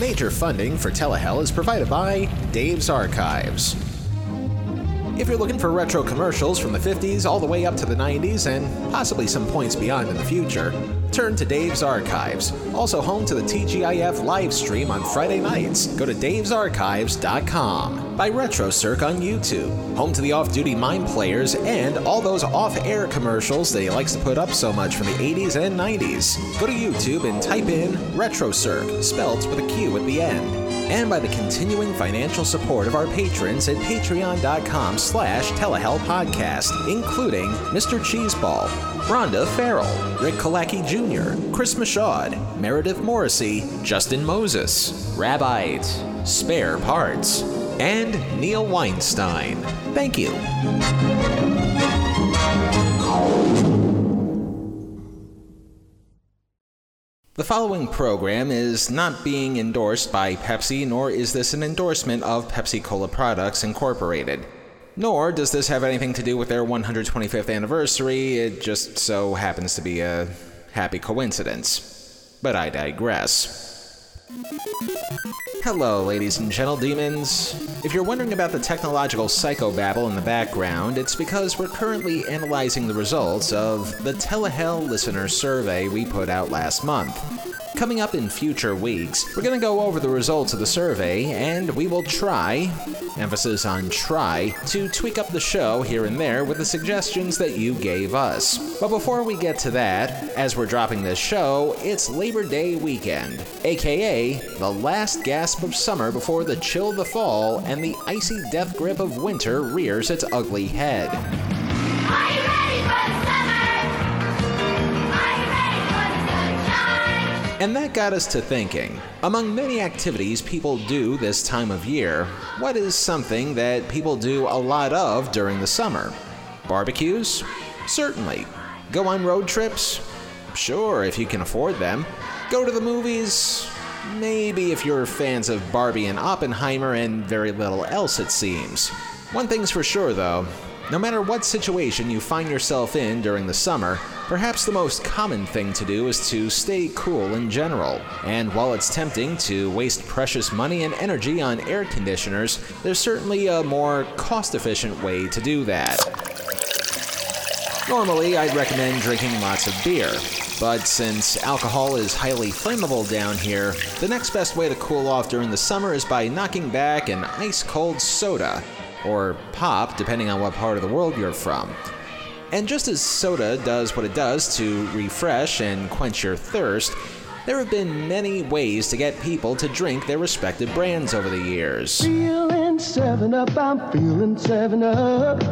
Major funding for Telehell is provided by Dave's Archives. If you're looking for retro commercials from the 50s all the way up to the 90s and possibly some points beyond in the future, turn to Dave's Archives. Also home to the TGIF live stream on Friday nights. Go to davesarchives.com. By Retrocirq on YouTube. Home to the off duty Mind Players and all those off air commercials that he likes to put up so much from the 80s and 90s. Go to YouTube and type in Retrocirq, spelt with a Q at the end and by the continuing financial support of our patrons at patreon.com slash telehell podcast, including Mr. Cheeseball, Rhonda Farrell, Rick Kalaki Jr., Chris Mashad, Meredith Morrissey, Justin Moses, Rabbite, Spare Parts, and Neil Weinstein. Thank you. The following program is not being endorsed by Pepsi, nor is this an endorsement of Pepsi Cola Products Incorporated. Nor does this have anything to do with their 125th anniversary, it just so happens to be a happy coincidence. But I digress. Hello, ladies and gentle demons. If you're wondering about the technological psychobabble in the background, it's because we're currently analyzing the results of the Telehell listener survey we put out last month. Coming up in future weeks, we're going to go over the results of the survey and we will try, emphasis on try, to tweak up the show here and there with the suggestions that you gave us. But before we get to that, as we're dropping this show, it's Labor Day weekend, aka the last gasp of summer before the chill of the fall and the icy death grip of winter rears its ugly head. And that got us to thinking. Among many activities people do this time of year, what is something that people do a lot of during the summer? Barbecues? Certainly. Go on road trips? Sure, if you can afford them. Go to the movies? Maybe if you're fans of Barbie and Oppenheimer and very little else, it seems. One thing's for sure, though no matter what situation you find yourself in during the summer, perhaps the most common thing to do is to stay cool in general. And while it's tempting to waste precious money and energy on air conditioners, there's certainly a more cost efficient way to do that. Normally, I'd recommend drinking lots of beer, but since alcohol is highly flammable down here, the next best way to cool off during the summer is by knocking back an ice cold soda or pop, depending on what part of the world you're from. And just as soda does what it does to refresh and quench your thirst, there have been many ways to get people to drink their respective brands over the years. Feeling seven up, I'm feeling seven up.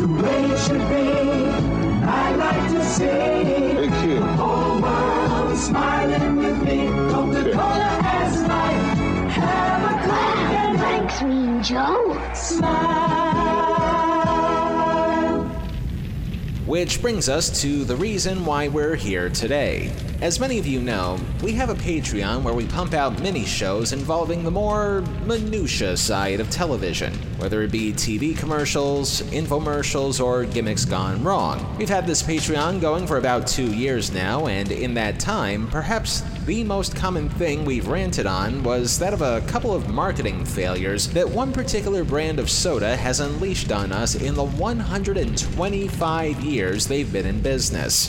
the way it should be. I like to see Thank you. the whole world smiling with me. Coca-Cola has life. Have a Thanks, Mean Joe. Smile. Which brings us to the reason why we're here today. As many of you know, we have a Patreon where we pump out mini shows involving the more minutia side of television, whether it be TV commercials, infomercials, or gimmicks gone wrong. We've had this Patreon going for about two years now, and in that time, perhaps the most common thing we've ranted on was that of a couple of marketing failures that one particular brand of soda has unleashed on us in the 125 years they've been in business.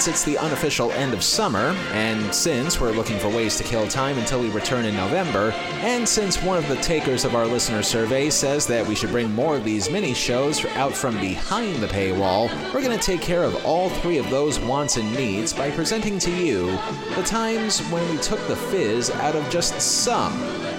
Since it's the unofficial end of summer, and since we're looking for ways to kill time until we return in November, and since one of the takers of our listener survey says that we should bring more of these mini shows out from behind the paywall, we're going to take care of all three of those wants and needs by presenting to you the times when we took the fizz out of just some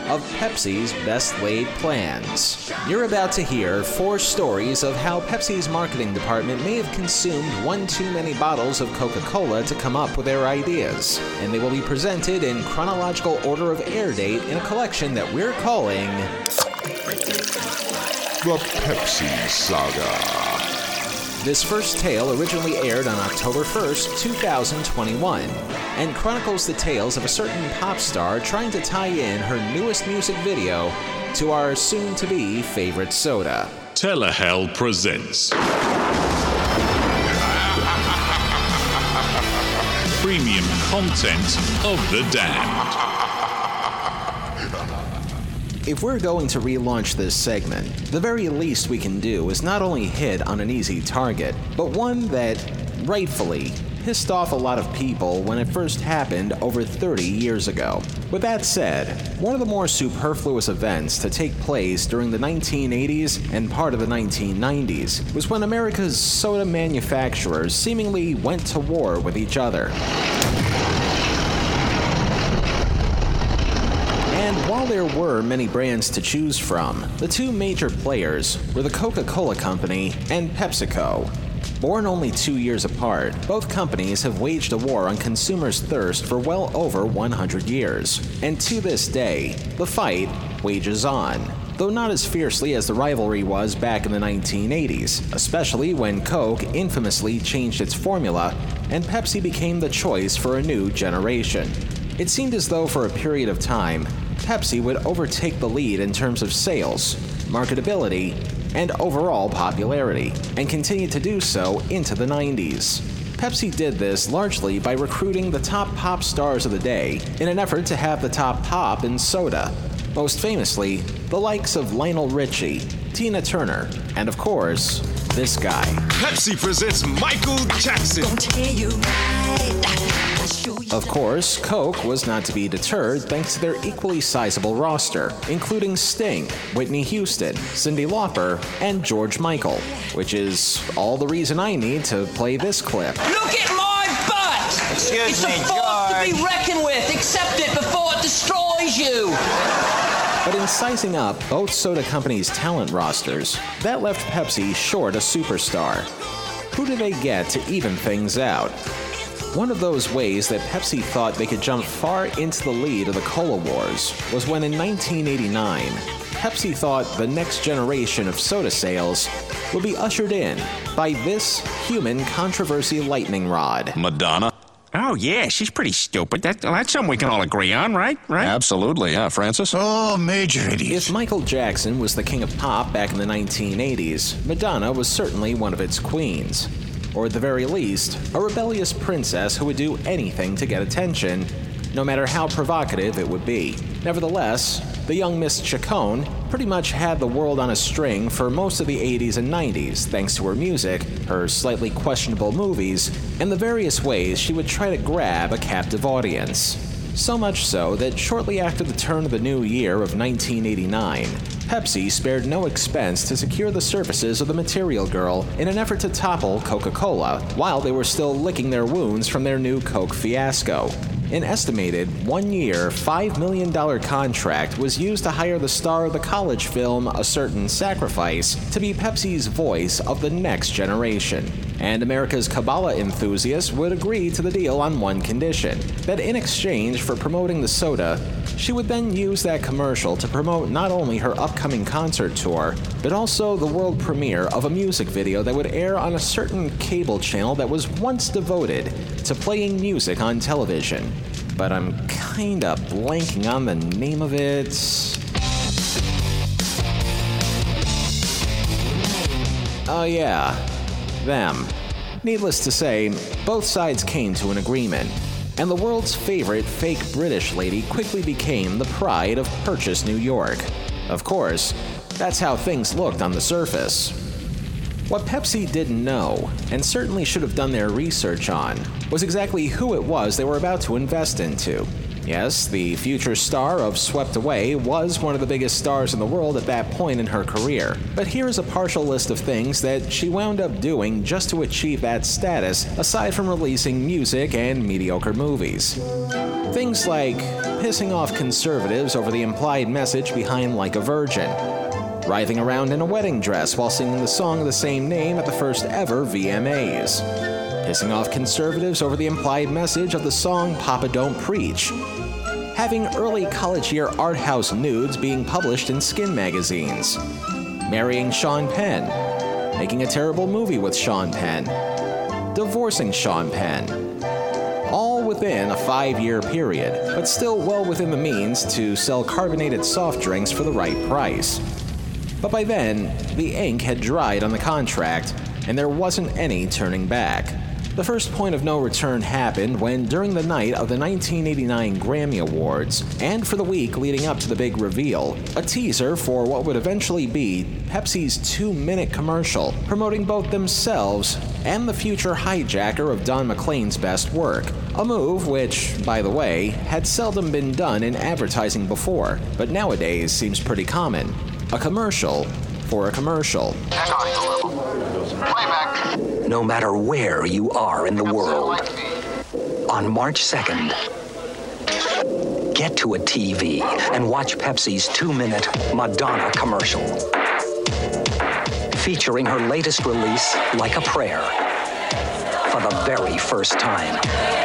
of Pepsi's best laid plans. You're about to hear four stories of how Pepsi's marketing department may have consumed one too many bottles of Coca Cola to come up with their ideas, and they will be presented in chronological order of air date in a collection that we're calling The Pepsi Saga. This first tale originally aired on October 1st, 2021, and chronicles the tales of a certain pop star trying to tie in her newest music video to our soon to be favorite soda. Telehell presents premium content of the damned. If we're going to relaunch this segment, the very least we can do is not only hit on an easy target, but one that, rightfully, pissed off a lot of people when it first happened over 30 years ago. With that said, one of the more superfluous events to take place during the 1980s and part of the 1990s was when America's soda manufacturers seemingly went to war with each other. And while there were many brands to choose from, the two major players were the Coca Cola Company and PepsiCo. Born only two years apart, both companies have waged a war on consumers' thirst for well over 100 years. And to this day, the fight wages on. Though not as fiercely as the rivalry was back in the 1980s, especially when Coke infamously changed its formula and Pepsi became the choice for a new generation. It seemed as though for a period of time, Pepsi would overtake the lead in terms of sales, marketability, and overall popularity, and continued to do so into the 90s. Pepsi did this largely by recruiting the top pop stars of the day in an effort to have the top pop in soda. Most famously, the likes of Lionel Richie, Tina Turner, and of course, this guy. Pepsi presents Michael Jackson. Of course, Coke was not to be deterred thanks to their equally sizable roster, including Sting, Whitney Houston, Cyndi Lauper, and George Michael, which is all the reason I need to play this clip. Look at my butt! Excuse it's me, a force to be George. reckoned with. Accept it before it destroys you. But in sizing up both soda companies' talent rosters, that left Pepsi short a superstar. Who do they get to even things out? One of those ways that Pepsi thought they could jump far into the lead of the Cola Wars was when in 1989, Pepsi thought the next generation of soda sales would be ushered in by this human controversy lightning rod. Madonna. Oh, yeah, she's pretty stupid. That, that's something we can all agree on, right? Right? Absolutely, yeah, Francis. Oh, major idiot. If Michael Jackson was the king of pop back in the 1980s, Madonna was certainly one of its queens. Or at the very least, a rebellious princess who would do anything to get attention, no matter how provocative it would be. Nevertheless, the young Miss Ciccone pretty much had the world on a string for most of the 80s and 90s thanks to her music, her slightly questionable movies, and the various ways she would try to grab a captive audience. So much so that shortly after the turn of the new year of 1989, Pepsi spared no expense to secure the services of the Material Girl in an effort to topple Coca Cola while they were still licking their wounds from their new Coke fiasco. An estimated one year, $5 million contract was used to hire the star of the college film A Certain Sacrifice to be Pepsi's voice of the next generation. And America's Kabbalah enthusiast would agree to the deal on one condition that in exchange for promoting the soda, she would then use that commercial to promote not only her upcoming concert tour, but also the world premiere of a music video that would air on a certain cable channel that was once devoted to playing music on television. But I'm kinda blanking on the name of it. Oh, yeah, them. Needless to say, both sides came to an agreement, and the world's favorite fake British lady quickly became the pride of Purchase, New York. Of course, that's how things looked on the surface. What Pepsi didn't know, and certainly should have done their research on, was exactly who it was they were about to invest into. Yes, the future star of Swept Away was one of the biggest stars in the world at that point in her career. But here is a partial list of things that she wound up doing just to achieve that status, aside from releasing music and mediocre movies. Things like pissing off conservatives over the implied message behind Like a Virgin, writhing around in a wedding dress while singing the song of the same name at the first ever VMAs, pissing off conservatives over the implied message of the song Papa Don't Preach, having early college year art house nudes being published in skin magazines, marrying Sean Penn, making a terrible movie with Sean Penn, divorcing Sean Penn. All within a five year period, but still well within the means to sell carbonated soft drinks for the right price. But by then, the ink had dried on the contract, and there wasn't any turning back. The first point of no return happened when, during the night of the 1989 Grammy Awards, and for the week leading up to the big reveal, a teaser for what would eventually be Pepsi's two minute commercial promoting both themselves and the future hijacker of Don McLean's best work. A move which, by the way, had seldom been done in advertising before, but nowadays seems pretty common. A commercial for a commercial. no matter where you are in the world. On March 2nd, get to a TV and watch Pepsi's two minute Madonna commercial. Featuring her latest release, Like a Prayer, for the very first time.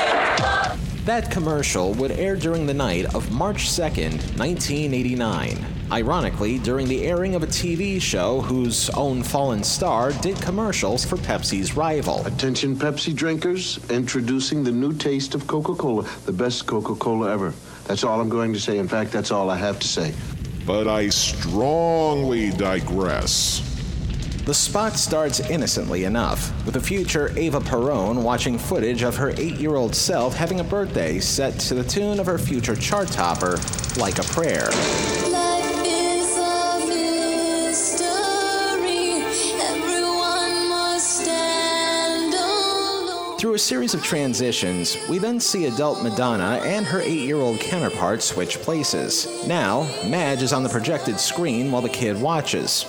That commercial would air during the night of March 2nd, 1989. Ironically, during the airing of a TV show whose own fallen star did commercials for Pepsi's rival. Attention, Pepsi drinkers, introducing the new taste of Coca Cola, the best Coca Cola ever. That's all I'm going to say. In fact, that's all I have to say. But I strongly digress. The spot starts innocently enough, with the future Eva Perón watching footage of her eight year old self having a birthday set to the tune of her future chart topper, Like a Prayer. Through a series of transitions, we then see adult Madonna and her eight year old counterpart switch places. Now, Madge is on the projected screen while the kid watches.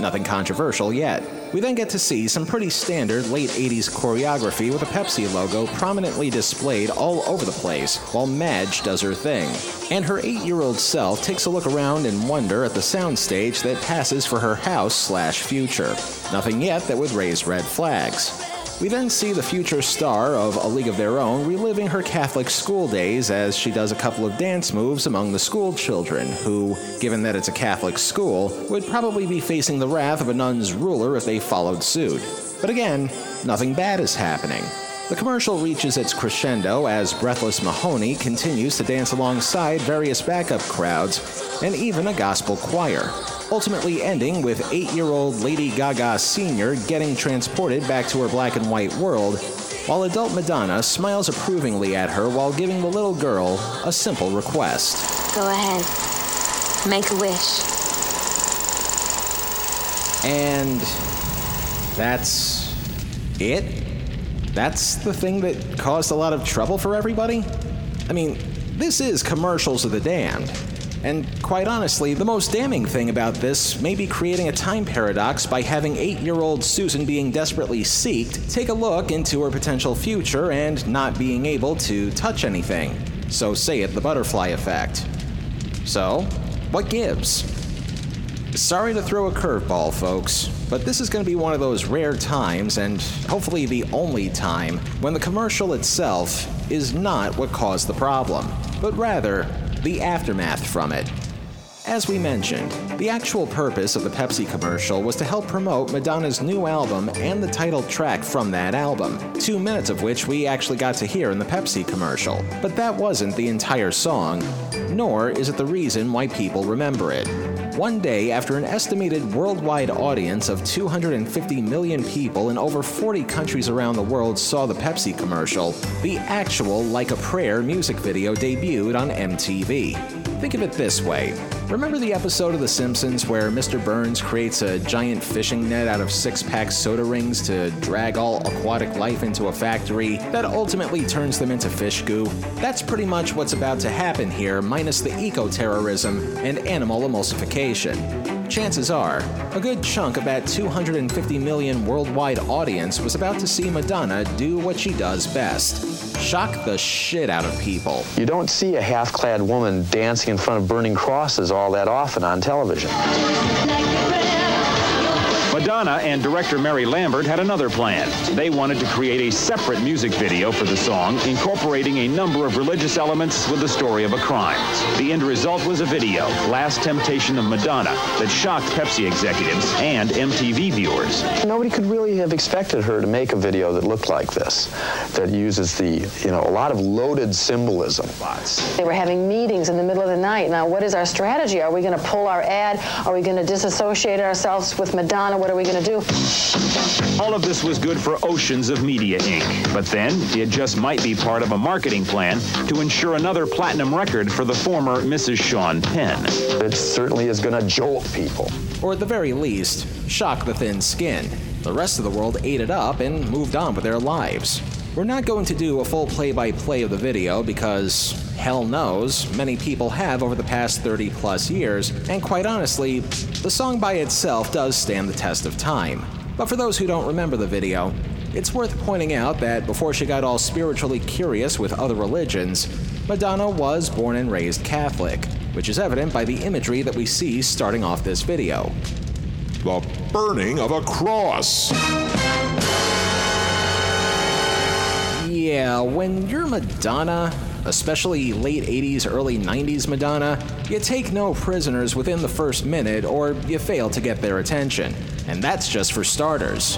Nothing controversial yet. We then get to see some pretty standard late 80s choreography with a Pepsi logo prominently displayed all over the place while Madge does her thing. And her eight year old self takes a look around in wonder at the soundstage that passes for her house slash future. Nothing yet that would raise red flags. We then see the future star of A League of Their Own reliving her Catholic school days as she does a couple of dance moves among the school children, who, given that it's a Catholic school, would probably be facing the wrath of a nun's ruler if they followed suit. But again, nothing bad is happening. The commercial reaches its crescendo as Breathless Mahoney continues to dance alongside various backup crowds and even a gospel choir, ultimately ending with eight year old Lady Gaga Sr. getting transported back to her black and white world, while adult Madonna smiles approvingly at her while giving the little girl a simple request. Go ahead. Make a wish. And that's it? That's the thing that caused a lot of trouble for everybody? I mean, this is commercials of the damned. And quite honestly, the most damning thing about this may be creating a time paradox by having eight year old Susan being desperately seeked take a look into her potential future and not being able to touch anything. So, say it the butterfly effect. So, what gives? Sorry to throw a curveball, folks, but this is going to be one of those rare times, and hopefully the only time, when the commercial itself is not what caused the problem, but rather the aftermath from it. As we mentioned, the actual purpose of the Pepsi commercial was to help promote Madonna's new album and the title track from that album, two minutes of which we actually got to hear in the Pepsi commercial. But that wasn't the entire song, nor is it the reason why people remember it. One day, after an estimated worldwide audience of 250 million people in over 40 countries around the world saw the Pepsi commercial, the actual Like a Prayer music video debuted on MTV. Think of it this way Remember the episode of The Simpsons where Mr. Burns creates a giant fishing net out of six pack soda rings to drag all aquatic life into a factory that ultimately turns them into fish goo? That's pretty much what's about to happen here, minus the eco terrorism and animal emulsification. chances are a good chunk of that 250 million worldwide audience was about to see Madonna do what she does best shock the shit out of people. You don't see a half clad woman dancing in front of burning crosses all that often on television. Madonna and director Mary Lambert had another plan. They wanted to create a separate music video for the song, incorporating a number of religious elements with the story of a crime. The end result was a video, Last Temptation of Madonna, that shocked Pepsi executives and MTV viewers. Nobody could really have expected her to make a video that looked like this, that uses the, you know, a lot of loaded symbolism. They were having meetings in the middle of the night. Now, what is our strategy? Are we going to pull our ad? Are we going to disassociate ourselves with Madonna? What are we going to do? All of this was good for Oceans of Media Inc., but then it just might be part of a marketing plan to ensure another platinum record for the former Mrs. Sean Penn. It certainly is going to jolt people. Or at the very least, shock the thin skin. The rest of the world ate it up and moved on with their lives. We're not going to do a full play by play of the video because, hell knows, many people have over the past 30 plus years, and quite honestly, the song by itself does stand the test of time. But for those who don't remember the video, it's worth pointing out that before she got all spiritually curious with other religions, Madonna was born and raised Catholic, which is evident by the imagery that we see starting off this video. The burning of a cross. Yeah, when you're Madonna, especially late 80s, early 90s Madonna, you take no prisoners within the first minute or you fail to get their attention. And that's just for starters.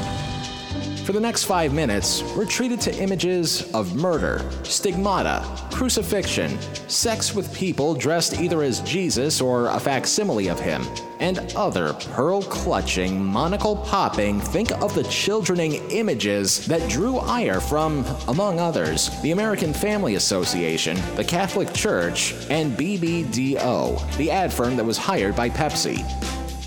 For the next five minutes, we're treated to images of murder, stigmata, crucifixion, sex with people dressed either as Jesus or a facsimile of him, and other pearl clutching, monocle popping, think of the childrening images that drew ire from, among others, the American Family Association, the Catholic Church, and BBDO, the ad firm that was hired by Pepsi.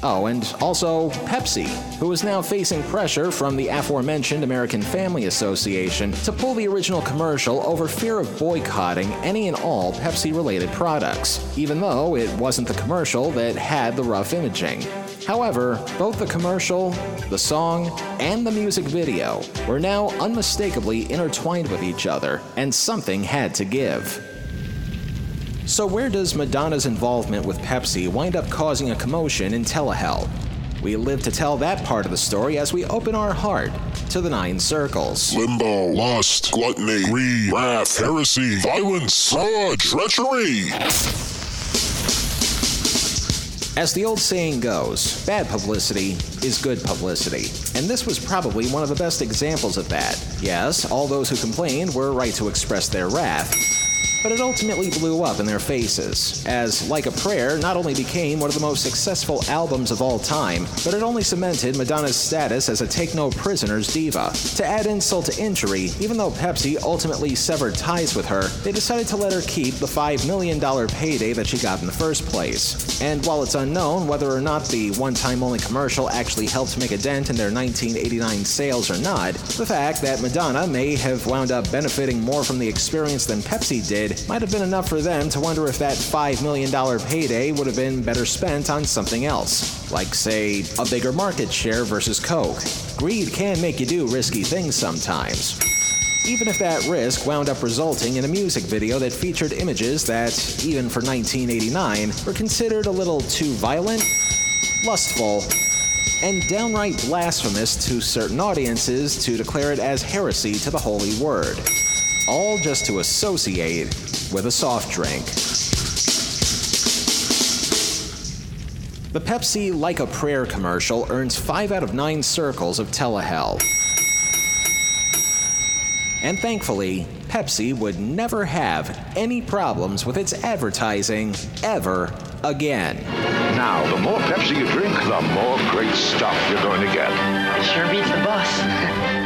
Oh, and also Pepsi, who is now facing pressure from the aforementioned American Family Association to pull the original commercial over fear of boycotting any and all Pepsi related products, even though it wasn't the commercial that had the rough imaging. However, both the commercial, the song, and the music video were now unmistakably intertwined with each other, and something had to give. So, where does Madonna's involvement with Pepsi wind up causing a commotion in Telehell? We live to tell that part of the story as we open our heart to the nine circles. Limbo, lust, gluttony, greed, wrath, heresy, violence, fraud, treachery. As the old saying goes, bad publicity is good publicity. And this was probably one of the best examples of that. Yes, all those who complained were right to express their wrath but it ultimately blew up in their faces, as Like a Prayer not only became one of the most successful albums of all time, but it only cemented Madonna's status as a take no prisoners diva. To add insult to injury, even though Pepsi ultimately severed ties with her, they decided to let her keep the $5 million payday that she got in the first place. And while it's unknown whether or not the one time only commercial actually helped make a dent in their 1989 sales or not, the fact that Madonna may have wound up benefiting more from the experience than Pepsi did might have been enough for them to wonder if that $5 million payday would have been better spent on something else, like, say, a bigger market share versus Coke. Greed can make you do risky things sometimes. Even if that risk wound up resulting in a music video that featured images that, even for 1989, were considered a little too violent, lustful, and downright blasphemous to certain audiences to declare it as heresy to the holy word all just to associate with a soft drink. The Pepsi Like a Prayer commercial earns 5 out of 9 circles of telehell. And thankfully, Pepsi would never have any problems with its advertising ever again. Now, the more Pepsi you drink, the more great stuff you're going to get. Sure beats the bus.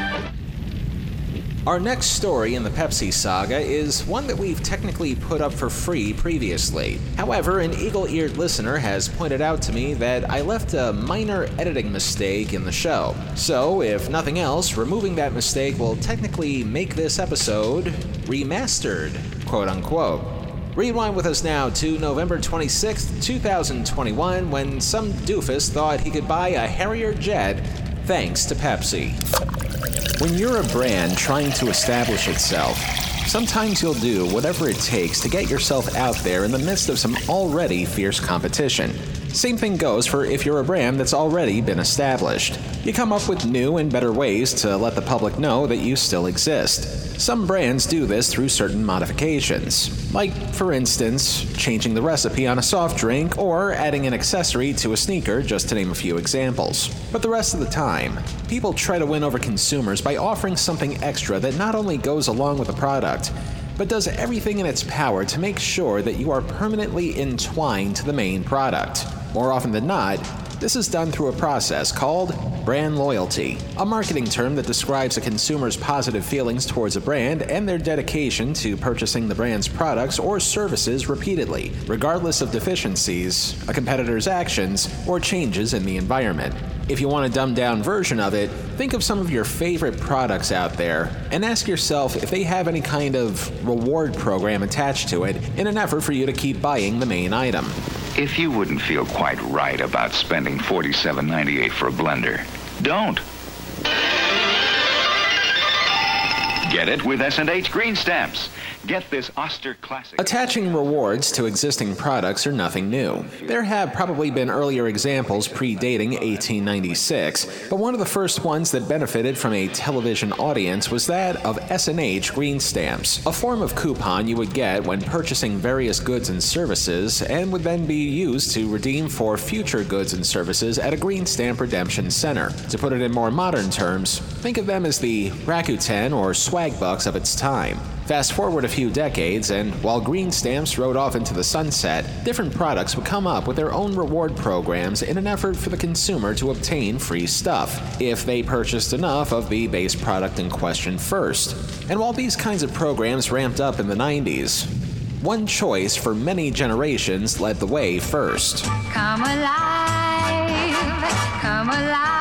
Our next story in the Pepsi saga is one that we've technically put up for free previously. However, an eagle eared listener has pointed out to me that I left a minor editing mistake in the show. So, if nothing else, removing that mistake will technically make this episode remastered, quote unquote. Rewind with us now to November 26, 2021, when some doofus thought he could buy a Harrier jet thanks to Pepsi. When you're a brand trying to establish itself, sometimes you'll do whatever it takes to get yourself out there in the midst of some already fierce competition. Same thing goes for if you're a brand that's already been established. You come up with new and better ways to let the public know that you still exist. Some brands do this through certain modifications, like, for instance, changing the recipe on a soft drink or adding an accessory to a sneaker, just to name a few examples. But the rest of the time, people try to win over consumers by offering something extra that not only goes along with the product, but does everything in its power to make sure that you are permanently entwined to the main product. More often than not, this is done through a process called brand loyalty, a marketing term that describes a consumer's positive feelings towards a brand and their dedication to purchasing the brand's products or services repeatedly, regardless of deficiencies, a competitor's actions, or changes in the environment. If you want a dumbed down version of it, think of some of your favorite products out there and ask yourself if they have any kind of reward program attached to it in an effort for you to keep buying the main item. If you wouldn't feel quite right about spending $47.98 for a blender, don't. Get it with S&H Green Stamps. Get this Oster Classic. Attaching rewards to existing products are nothing new. There have probably been earlier examples predating 1896, but one of the first ones that benefited from a television audience was that of S&H Green Stamps, a form of coupon you would get when purchasing various goods and services and would then be used to redeem for future goods and services at a Green Stamp Redemption Center. To put it in more modern terms, think of them as the Rakuten or Swag Bucks of its time. Fast forward a few decades, and while green stamps rode off into the sunset, different products would come up with their own reward programs in an effort for the consumer to obtain free stuff, if they purchased enough of the base product in question first. And while these kinds of programs ramped up in the 90s, one choice for many generations led the way first. Come alive, come alive.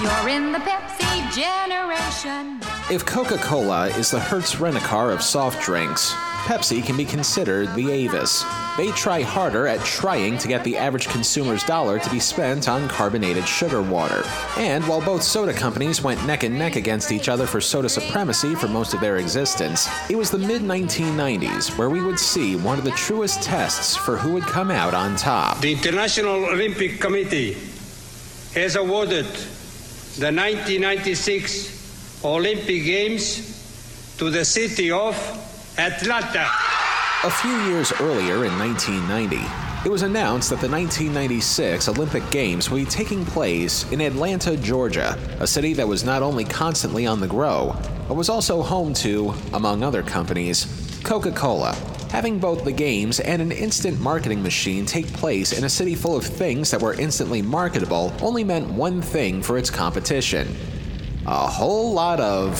You're in the Pepsi generation. If Coca Cola is the Hertz Rent-A-Car of soft drinks, Pepsi can be considered the Avis. They try harder at trying to get the average consumer's dollar to be spent on carbonated sugar water. And while both soda companies went neck and neck against each other for soda supremacy for most of their existence, it was the mid 1990s where we would see one of the truest tests for who would come out on top. The International Olympic Committee has awarded the 1996 Olympic Games to the city of Atlanta. A few years earlier in 1990, it was announced that the 1996 Olympic Games would be taking place in Atlanta, Georgia, a city that was not only constantly on the grow, but was also home to, among other companies, Coca Cola. Having both the games and an instant marketing machine take place in a city full of things that were instantly marketable only meant one thing for its competition a whole lot of.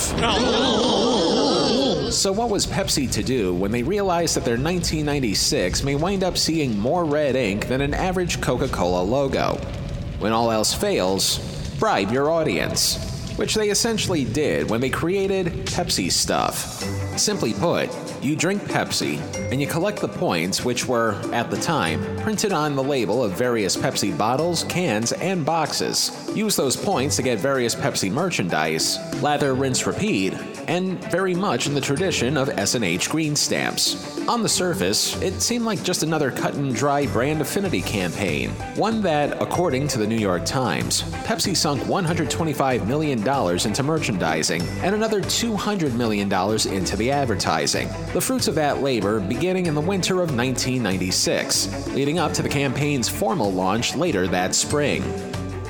So, what was Pepsi to do when they realized that their 1996 may wind up seeing more red ink than an average Coca Cola logo? When all else fails, bribe your audience, which they essentially did when they created Pepsi Stuff. Simply put, you drink Pepsi, and you collect the points, which were, at the time, printed on the label of various Pepsi bottles, cans, and boxes. Use those points to get various Pepsi merchandise, lather, rinse, repeat, and very much in the tradition of S&H green stamps. On the surface, it seemed like just another cut and dry brand affinity campaign, one that, according to the New York Times, Pepsi sunk $125 million into merchandising and another $200 million into the advertising. The fruits of that labor beginning in the winter of 1996, leading up to the campaign's formal launch later that spring.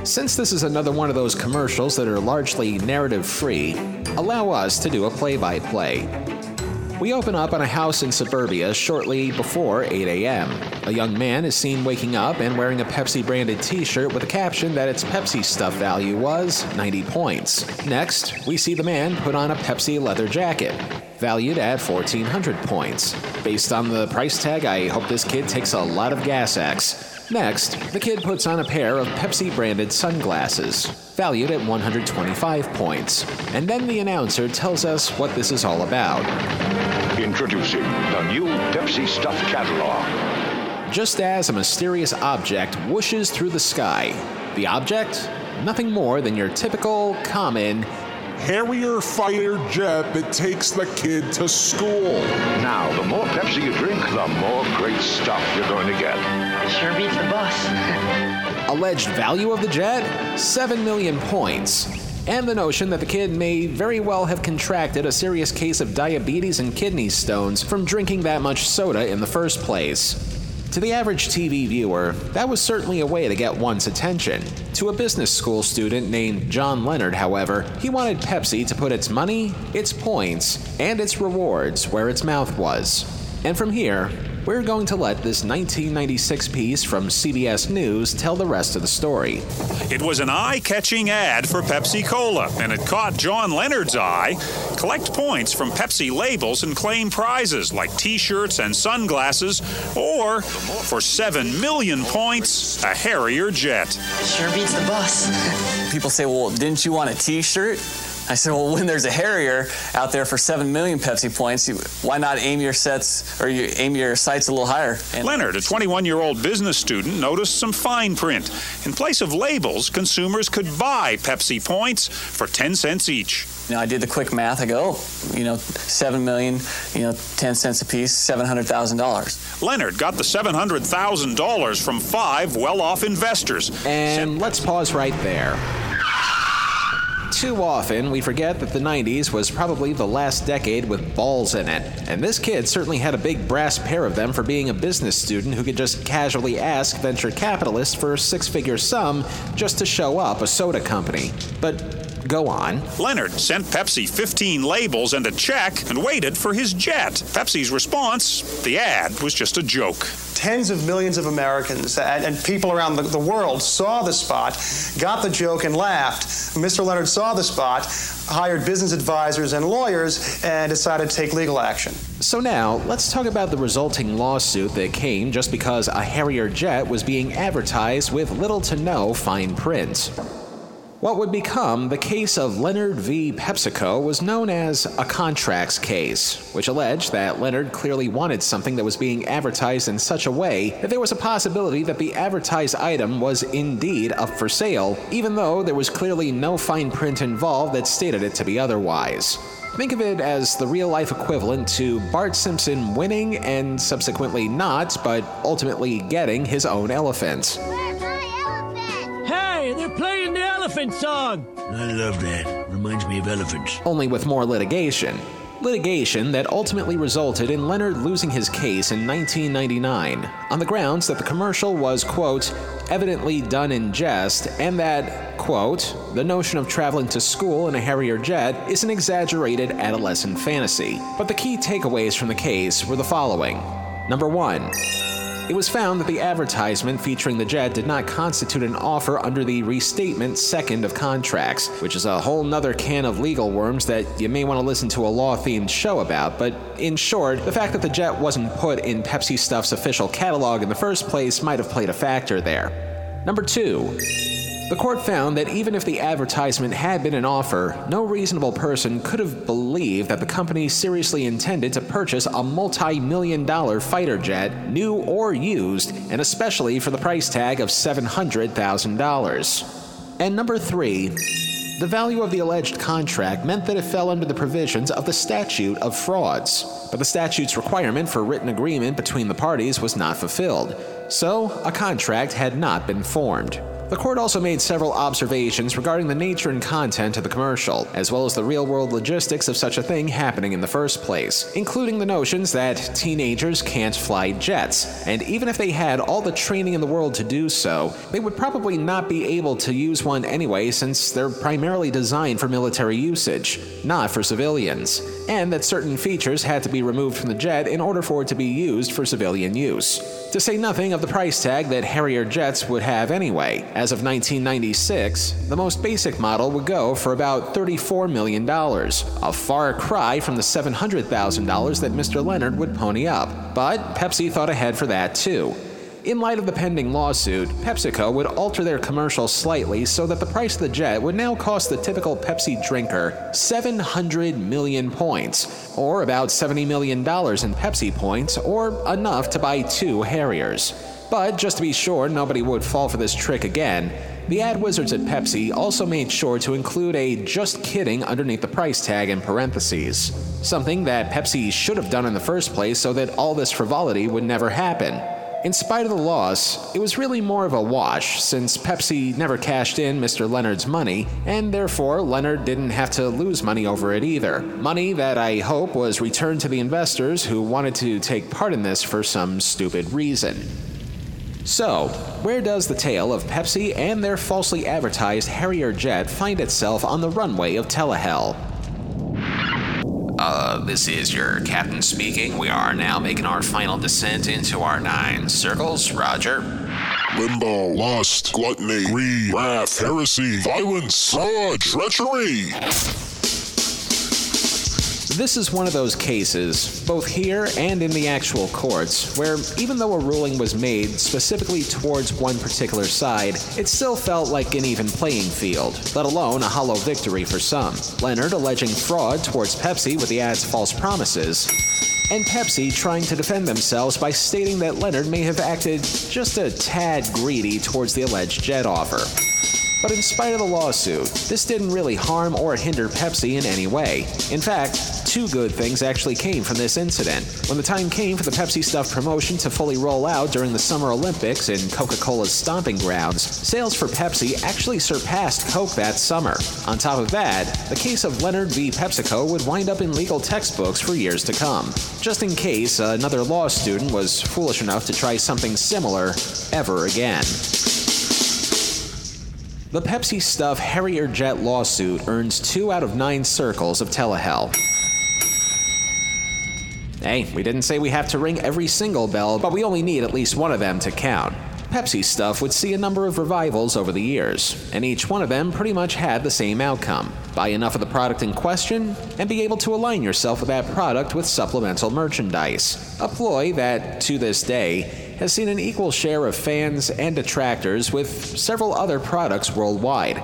Since this is another one of those commercials that are largely narrative free, allow us to do a play by play. We open up on a house in suburbia shortly before 8 a.m. A young man is seen waking up and wearing a Pepsi branded t shirt with a caption that its Pepsi stuff value was 90 points. Next, we see the man put on a Pepsi leather jacket, valued at 1,400 points. Based on the price tag, I hope this kid takes a lot of gas X. Next, the kid puts on a pair of Pepsi branded sunglasses, valued at 125 points. And then the announcer tells us what this is all about. Introducing the new Pepsi Stuff catalog. Just as a mysterious object whooshes through the sky, the object? Nothing more than your typical, common Harrier fighter jet that takes the kid to school. Now, the more Pepsi you drink, the more great stuff you're going to get. Sure beats the bus. Alleged value of the jet? 7 million points. And the notion that the kid may very well have contracted a serious case of diabetes and kidney stones from drinking that much soda in the first place. To the average TV viewer, that was certainly a way to get one's attention. To a business school student named John Leonard, however, he wanted Pepsi to put its money, its points, and its rewards where its mouth was. And from here, we're going to let this 1996 piece from CBS News tell the rest of the story. It was an eye catching ad for Pepsi Cola, and it caught John Leonard's eye. Collect points from Pepsi labels and claim prizes like t shirts and sunglasses, or for 7 million points, a Harrier jet. Sure beats the bus. People say, well, didn't you want a t shirt? I said, well, when there's a Harrier out there for seven million Pepsi points, you, why not aim your sets or you aim your sights a little higher? And Leonard, a 21 year old business student, noticed some fine print. In place of labels, consumers could buy Pepsi points for 10 cents each. You know, I did the quick math. I go, oh, you know, seven million, you know, 10 cents a piece, $700,000. Leonard got the $700,000 from five well off investors. And let's pause right there. Too often, we forget that the 90s was probably the last decade with balls in it. And this kid certainly had a big brass pair of them for being a business student who could just casually ask venture capitalists for a six figure sum just to show up a soda company. But go on. Leonard sent Pepsi 15 labels and a check and waited for his jet. Pepsi's response the ad was just a joke. Tens of millions of Americans and, and people around the, the, world saw the spot, got the joke, and laughed. Mr. Leonard saw the spot, hired business advisors and lawyers, and decided to take legal action. So now, let's talk about the resulting lawsuit that came just because a Harrier jet was being advertised with little to no fine print. What would become the case of Leonard v. PepsiCo was known as a contracts case, which alleged that Leonard clearly wanted something that was being advertised in such a way that there was a possibility that the advertised item was indeed up for sale, even though there was clearly no fine print involved that stated it to be otherwise. Think of it as the real life equivalent to Bart Simpson winning and subsequently not, but ultimately getting his own elephant. Hey, they're playing the elephant song! I love that. Reminds me of elephants. Only with more litigation. Litigation that ultimately resulted in Leonard losing his case in 1999 on the grounds that the commercial was, quote, evidently done in jest, and that, quote, the notion of traveling to school in a Harrier jet is an exaggerated adolescent fantasy. But the key takeaways from the case were the following. Number one, it was found that the advertisement featuring the jet did not constitute an offer under the Restatement Second of Contracts, which is a whole nother can of legal worms that you may want to listen to a law themed show about. But in short, the fact that the jet wasn't put in Pepsi Stuff's official catalog in the first place might have played a factor there. Number two, the court found that even if the advertisement had been an offer, no reasonable person could have believed that the company seriously intended to purchase a multi million dollar fighter jet, new or used, and especially for the price tag of $700,000. And number three, the value of the alleged contract meant that it fell under the provisions of the statute of frauds. But the statute's requirement for written agreement between the parties was not fulfilled, so a contract had not been formed. The court also made several observations regarding the nature and content of the commercial, as well as the real world logistics of such a thing happening in the first place, including the notions that teenagers can't fly jets, and even if they had all the training in the world to do so, they would probably not be able to use one anyway since they're primarily designed for military usage, not for civilians, and that certain features had to be removed from the jet in order for it to be used for civilian use. To say nothing of the price tag that Harrier jets would have anyway. As of 1996, the most basic model would go for about $34 million, a far cry from the $700,000 that Mr. Leonard would pony up. But Pepsi thought ahead for that too. In light of the pending lawsuit, PepsiCo would alter their commercial slightly so that the price of the jet would now cost the typical Pepsi drinker 700 million points, or about $70 million in Pepsi points, or enough to buy two Harriers. But just to be sure nobody would fall for this trick again, the ad wizards at Pepsi also made sure to include a just kidding underneath the price tag in parentheses. Something that Pepsi should have done in the first place so that all this frivolity would never happen. In spite of the loss, it was really more of a wash since Pepsi never cashed in Mr. Leonard's money, and therefore Leonard didn't have to lose money over it either. Money that I hope was returned to the investors who wanted to take part in this for some stupid reason. So, where does the tale of Pepsi and their falsely advertised Harrier jet find itself on the runway of Telehell? Uh, this is your captain speaking. We are now making our final descent into our nine circles. Roger. Limbo, lust, gluttony, greed, wrath, heresy, violence, fraud, treachery. This is one of those cases, both here and in the actual courts, where even though a ruling was made specifically towards one particular side, it still felt like an even playing field, let alone a hollow victory for some. Leonard alleging fraud towards Pepsi with the ad's false promises, and Pepsi trying to defend themselves by stating that Leonard may have acted just a tad greedy towards the alleged jet offer. But in spite of the lawsuit, this didn't really harm or hinder Pepsi in any way. In fact, two good things actually came from this incident. When the time came for the Pepsi Stuff promotion to fully roll out during the Summer Olympics in Coca Cola's stomping grounds, sales for Pepsi actually surpassed Coke that summer. On top of that, the case of Leonard v. PepsiCo would wind up in legal textbooks for years to come. Just in case another law student was foolish enough to try something similar ever again. The Pepsi Stuff Harrier Jet lawsuit earns two out of nine circles of Telehell. Hey, we didn't say we have to ring every single bell, but we only need at least one of them to count. Pepsi Stuff would see a number of revivals over the years, and each one of them pretty much had the same outcome buy enough of the product in question, and be able to align yourself with that product with supplemental merchandise. A ploy that, to this day, has seen an equal share of fans and detractors with several other products worldwide.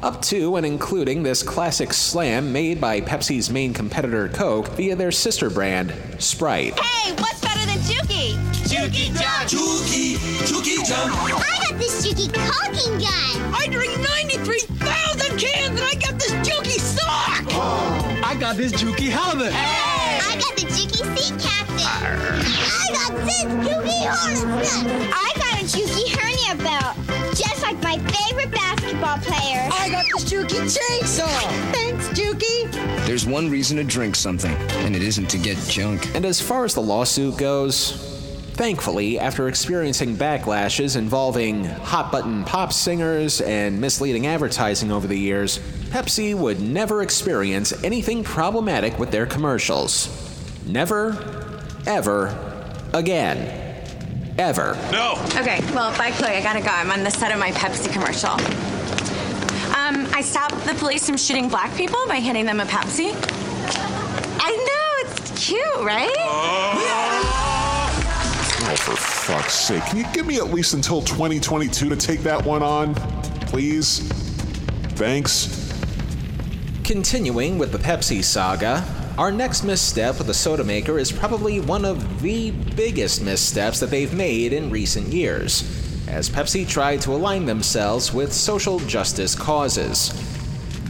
Up to and including this classic slam made by Pepsi's main competitor Coke via their sister brand, Sprite. Hey, what's better than Jooky? Jooky Jump! Jooky! Jooky Jump! I got this Jooky caulking gun! I drink 93,000 cans and I got this Jooky sock! Oh. I got this Jooky helmet! Hey! I got the Jooky sea captain! Arr. I got this Jooky harness I got a Jooky hernia belt! Just like my favorite basketball player! I got this Jooky chainsaw! Thanks, Jooky! There's one reason to drink something, and it isn't to get junk. And as far as the lawsuit goes, Thankfully, after experiencing backlashes involving hot button pop singers and misleading advertising over the years, Pepsi would never experience anything problematic with their commercials. Never, ever, again. Ever. No! Okay, well, bye, Chloe. I gotta go. I'm on the set of my Pepsi commercial. Um, I stopped the police from shooting black people by handing them a Pepsi. I know, it's cute, right? Oh, for fuck's sake. Can you give me at least until 2022 to take that one on? Please? Thanks. Continuing with the Pepsi saga, our next misstep with the soda maker is probably one of the biggest missteps that they've made in recent years, as Pepsi tried to align themselves with social justice causes.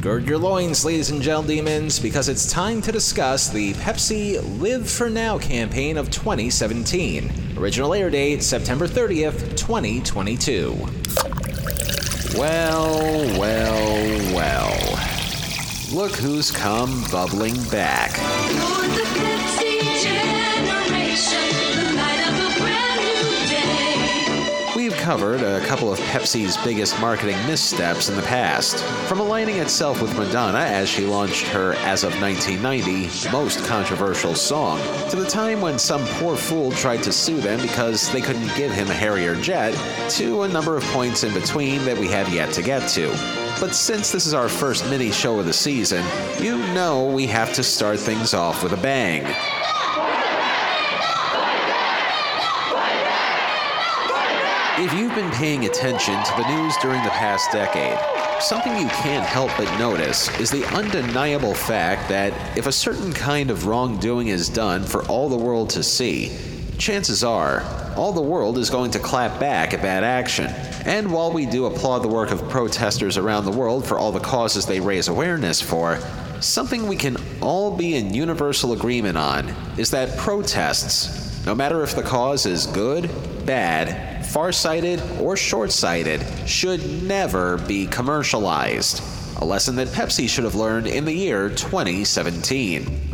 Gird your loins, ladies and gel demons, because it's time to discuss the Pepsi Live for Now campaign of 2017. Original air date September 30th, 2022. Well, well, well. Look who's come bubbling back. We've covered a couple of Pepsi's biggest marketing missteps in the past. From aligning itself with Madonna as she launched her, as of 1990, most controversial song, to the time when some poor fool tried to sue them because they couldn't give him a Harrier jet, to a number of points in between that we have yet to get to. But since this is our first mini show of the season, you know we have to start things off with a bang. If you've been paying attention to the news during the past decade, something you can't help but notice is the undeniable fact that if a certain kind of wrongdoing is done for all the world to see, chances are all the world is going to clap back at bad action. And while we do applaud the work of protesters around the world for all the causes they raise awareness for, something we can all be in universal agreement on is that protests, no matter if the cause is good, bad, farsighted, or short sighted, should never be commercialized. A lesson that Pepsi should have learned in the year 2017.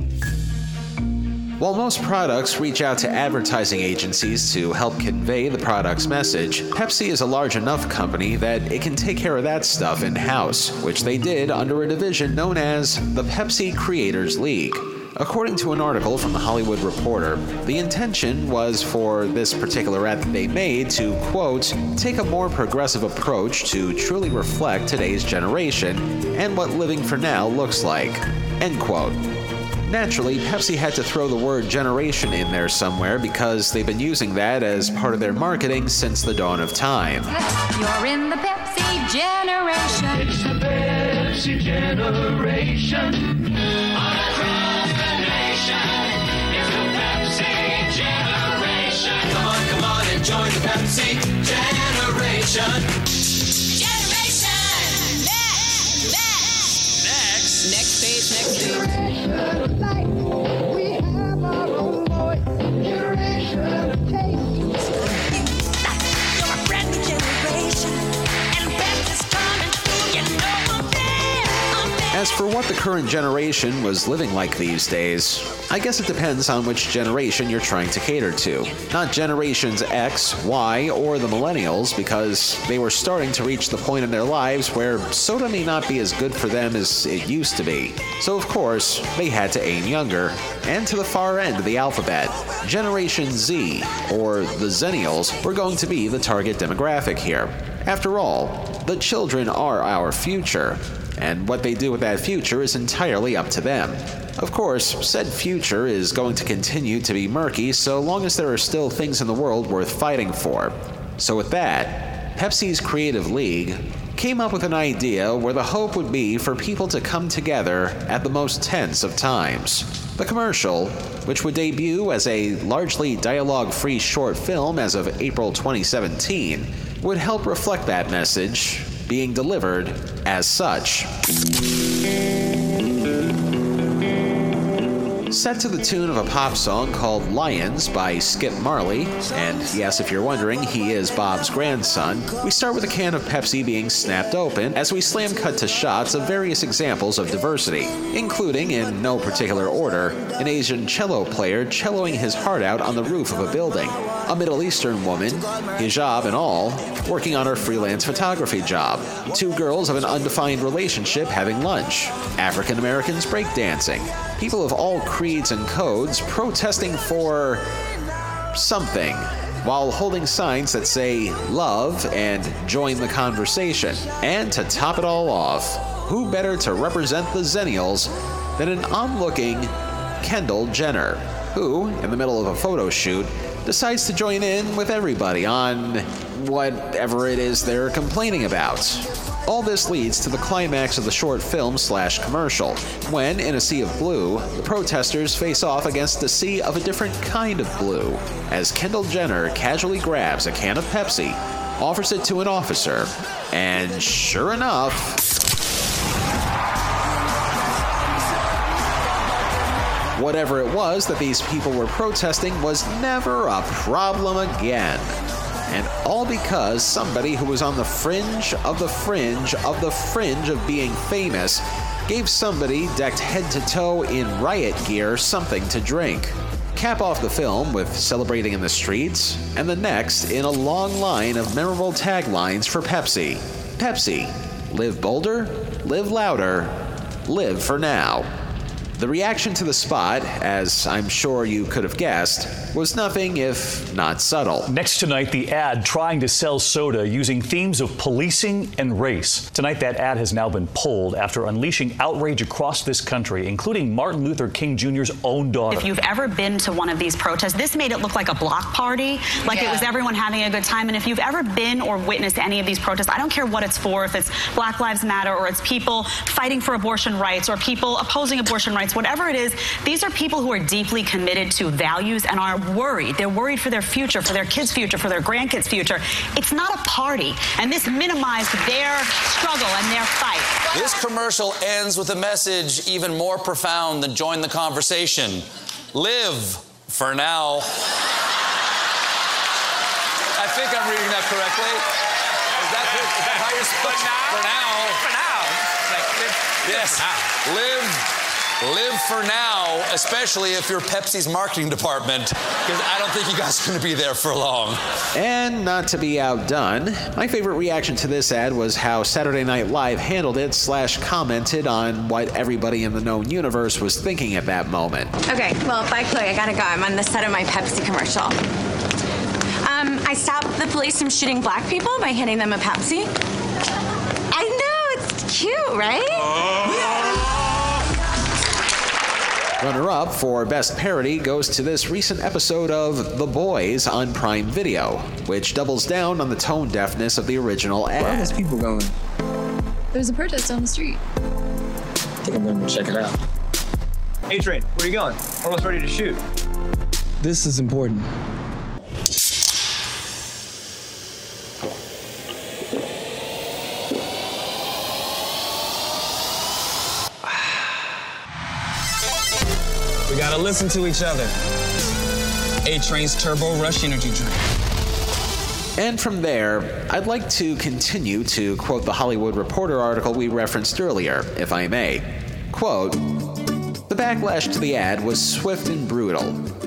While most products reach out to advertising agencies to help convey the product's message, Pepsi is a large enough company that it can take care of that stuff in house, which they did under a division known as the Pepsi Creators League. According to an article from the Hollywood Reporter, the intention was for this particular ad that they made to, quote, take a more progressive approach to truly reflect today's generation and what living for now looks like, end quote. Naturally, Pepsi had to throw the word generation in there somewhere because they've been using that as part of their marketing since the dawn of time. You're in the Pepsi generation. It's the Pepsi generation. Across the nation, it's the Pepsi generation. Come on, come on and join the Pepsi generation. Generation. As for what the current generation was living like these days, I guess it depends on which generation you're trying to cater to. Not generations X, Y, or the millennials, because they were starting to reach the point in their lives where soda may not be as good for them as it used to be. So, of course, they had to aim younger, and to the far end of the alphabet. Generation Z, or the Zennials, were going to be the target demographic here. After all, the children are our future, and what they do with that future is entirely up to them. Of course, said future is going to continue to be murky so long as there are still things in the world worth fighting for. So, with that, Pepsi's Creative League came up with an idea where the hope would be for people to come together at the most tense of times. The commercial, which would debut as a largely dialogue free short film as of April 2017, would help reflect that message being delivered as such. Set to the tune of a pop song called Lions by Skip Marley, and yes, if you're wondering, he is Bob's grandson, we start with a can of Pepsi being snapped open as we slam cut to shots of various examples of diversity, including, in no particular order, an Asian cello player celloing his heart out on the roof of a building, a Middle Eastern woman, hijab and all, working on her freelance photography job, two girls of an undefined relationship having lunch, African Americans breakdancing, people of all creeds and codes protesting for something while holding signs that say love and join the conversation. And to top it all off, who better to represent the Zennials than an onlooking Kendall Jenner, who, in the middle of a photo shoot, decides to join in with everybody on whatever it is they're complaining about. All this leads to the climax of the short film slash commercial, when, in a sea of blue, the protesters face off against a sea of a different kind of blue, as Kendall Jenner casually grabs a can of Pepsi, offers it to an officer, and sure enough, Whatever it was that these people were protesting was never a problem again. And all because somebody who was on the fringe of the fringe of the fringe of being famous gave somebody decked head to toe in riot gear something to drink. Cap off the film with Celebrating in the Streets, and the next in a long line of memorable taglines for Pepsi. Pepsi, live bolder, live louder, live for now. The reaction to the spot, as I'm sure you could have guessed, was nothing if not subtle. Next tonight, the ad trying to sell soda using themes of policing and race. Tonight, that ad has now been pulled after unleashing outrage across this country, including Martin Luther King Jr.'s own daughter. If you've ever been to one of these protests, this made it look like a block party, like it was everyone having a good time. And if you've ever been or witnessed any of these protests, I don't care what it's for, if it's Black Lives Matter or it's people fighting for abortion rights or people opposing abortion rights, whatever it is, these are people who are deeply committed to values and are worried. They're worried for their future, for their kids' future, for their grandkids' future. It's not a party. And this minimized their struggle and their fight. This commercial ends with a message even more profound than join the conversation. Live for now. I think I'm reading that correctly. Is that, is that how you're supposed to? For now. For now. Like, live, yes. Live. Live for now, especially if you're Pepsi's marketing department, because I don't think you guys are going to be there for long. And not to be outdone, my favorite reaction to this ad was how Saturday Night Live handled it slash commented on what everybody in the known universe was thinking at that moment. Okay, well, bye, Chloe. I gotta go. I'm on the set of my Pepsi commercial. Um, I stopped the police from shooting black people by hitting them a Pepsi. I know, it's cute, right? Runner up for Best Parody goes to this recent episode of The Boys on Prime Video, which doubles down on the tone deafness of the original ad. Where are those people going? There's a protest on the street. I think I'm gonna check it out. Hey, Train, where are you going? Almost ready to shoot. This is important. Gotta listen to each other. A Train's Turbo Rush Energy Drink. And from there, I'd like to continue to quote the Hollywood Reporter article we referenced earlier, if I may. Quote The backlash to the ad was swift and brutal,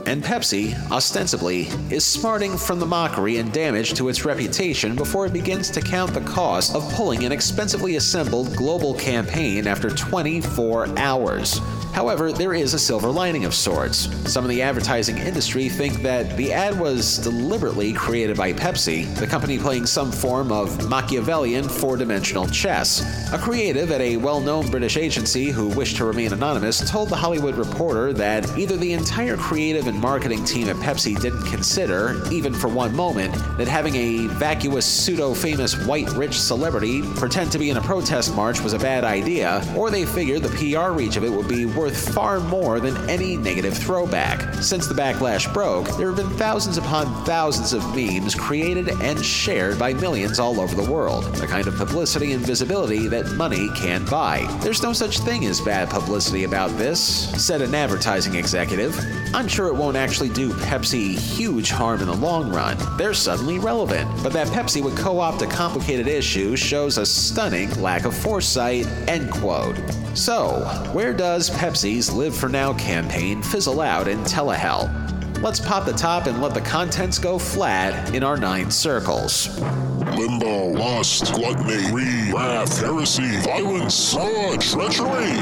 and Pepsi, ostensibly, is smarting from the mockery and damage to its reputation before it begins to count the cost of pulling an expensively assembled global campaign after 24 hours. However, there is a silver lining of sorts. Some in the advertising industry think that the ad was deliberately created by Pepsi, the company playing some form of Machiavellian four dimensional chess. A creative at a well known British agency who wished to remain anonymous told the Hollywood Reporter that either the entire creative and marketing team at Pepsi didn't consider, even for one moment, that having a vacuous pseudo famous white rich celebrity pretend to be in a protest march was a bad idea, or they figured the PR reach of it would be worth far more than any negative throwback. Since the backlash broke, there have been thousands upon thousands of memes created and shared by millions all over the world, the kind of publicity and visibility that money can't buy. There's no such thing as bad publicity about this, said an advertising executive. I'm sure it won't actually do Pepsi huge harm in the long run. They're suddenly relevant, but that Pepsi would co opt a complicated issue shows a stunning lack of foresight. End quote. So, where does Pepsi's Live for Now campaign fizzle out in telehell? Let's pop the top and let the contents go flat in our nine circles. Limbo, lust, gluttony, greed, wrath, heresy, violence, fraud, treachery.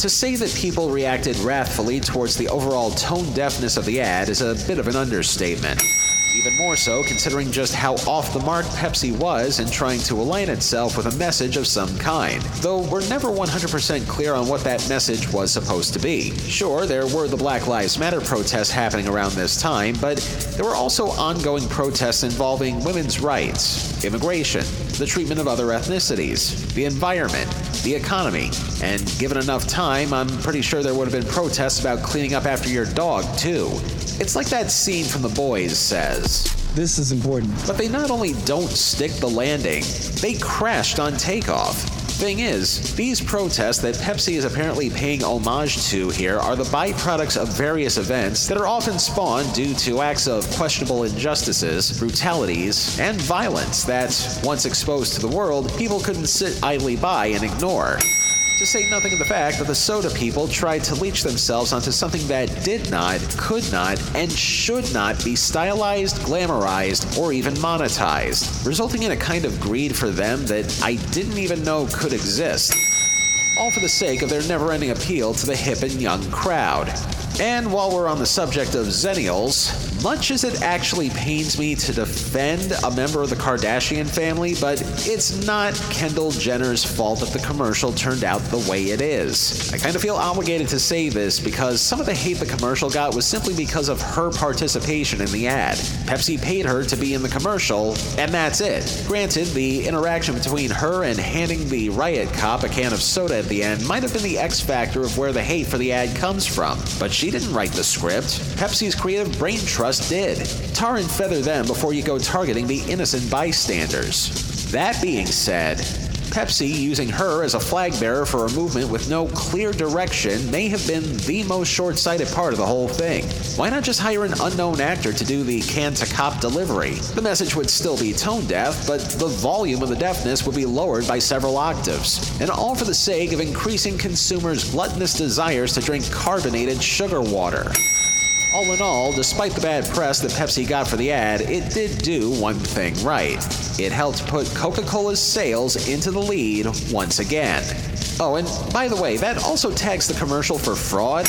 To say that people reacted wrathfully towards the overall tone deafness of the ad is a bit of an understatement. Even more so considering just how off the mark Pepsi was in trying to align itself with a message of some kind. Though we're never 100% clear on what that message was supposed to be. Sure, there were the Black Lives Matter protests happening around this time, but there were also ongoing protests involving women's rights, immigration, the treatment of other ethnicities, the environment, the economy, and given enough time, I'm pretty sure there would have been protests about cleaning up after your dog, too. It's like that scene from The Boys says. This is important. But they not only don't stick the landing, they crashed on takeoff. Thing is, these protests that Pepsi is apparently paying homage to here are the byproducts of various events that are often spawned due to acts of questionable injustices, brutalities, and violence that, once exposed to the world, people couldn't sit idly by and ignore. To say nothing of the fact that the soda people tried to leech themselves onto something that did not, could not, and should not be stylized, glamorized, or even monetized, resulting in a kind of greed for them that I didn't even know could exist. All for the sake of their never ending appeal to the hip and young crowd. And while we're on the subject of Zennials, much as it actually pains me to defend a member of the Kardashian family, but it's not Kendall Jenner's fault that the commercial turned out the way it is. I kind of feel obligated to say this because some of the hate the commercial got was simply because of her participation in the ad. Pepsi paid her to be in the commercial, and that's it. Granted, the interaction between her and handing the riot cop a can of soda at the end might have been the X factor of where the hate for the ad comes from, but she didn't write the script. Pepsi's creative brain trust did. Tar and feather them before you go targeting the innocent bystanders. That being said, Pepsi using her as a flag bearer for a movement with no clear direction may have been the most short sighted part of the whole thing. Why not just hire an unknown actor to do the can to cop delivery? The message would still be tone deaf, but the volume of the deafness would be lowered by several octaves. And all for the sake of increasing consumers' gluttonous desires to drink carbonated sugar water. All in all, despite the bad press that Pepsi got for the ad, it did do one thing right. It helped put Coca Cola's sales into the lead once again. Oh, and by the way, that also tags the commercial for fraud.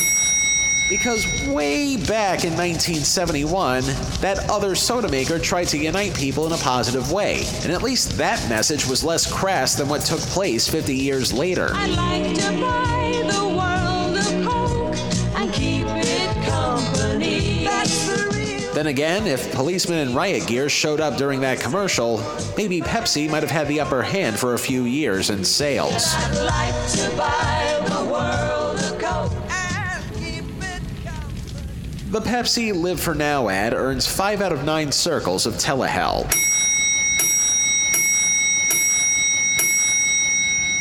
Because way back in 1971, that other soda maker tried to unite people in a positive way, and at least that message was less crass than what took place 50 years later. Then again, if policemen in riot gear showed up during that commercial, maybe Pepsi might have had the upper hand for a few years in sales. The Pepsi Live for Now ad earns 5 out of 9 circles of telehell.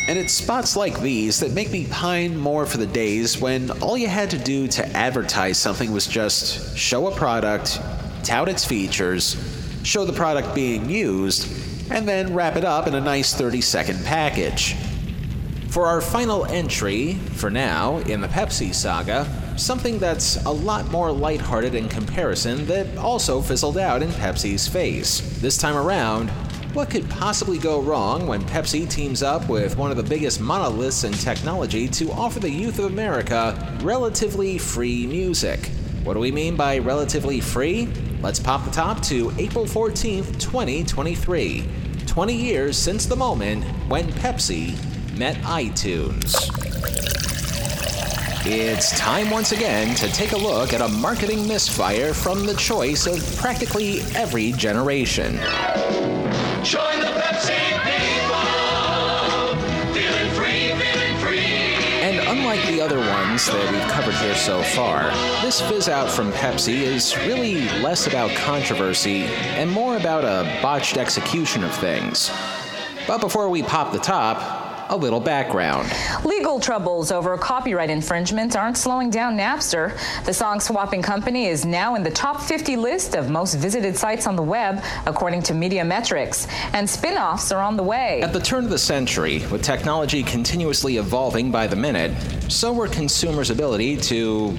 And it's spots like these that make me pine more for the days when all you had to do to advertise something was just show a product, tout its features, show the product being used, and then wrap it up in a nice 30 second package. For our final entry, for now, in the Pepsi saga, something that's a lot more lighthearted in comparison that also fizzled out in Pepsi's face. This time around, what could possibly go wrong when Pepsi teams up with one of the biggest monoliths in technology to offer the youth of America relatively free music? What do we mean by relatively free? Let's pop the top to April 14th, 2023. 20 years since the moment when Pepsi met iTunes. It's time once again to take a look at a marketing misfire from the choice of practically every generation. Join the Pepsi people. Feeling free, feeling free. And unlike the other ones that we've covered here so far, this fizz out from Pepsi is really less about controversy and more about a botched execution of things. But before we pop the top, a little background. Legal troubles over copyright infringement aren't slowing down Napster. The song swapping company is now in the top 50 list of most visited sites on the web, according to Media Metrix. And spin offs are on the way. At the turn of the century, with technology continuously evolving by the minute, so were consumers' ability to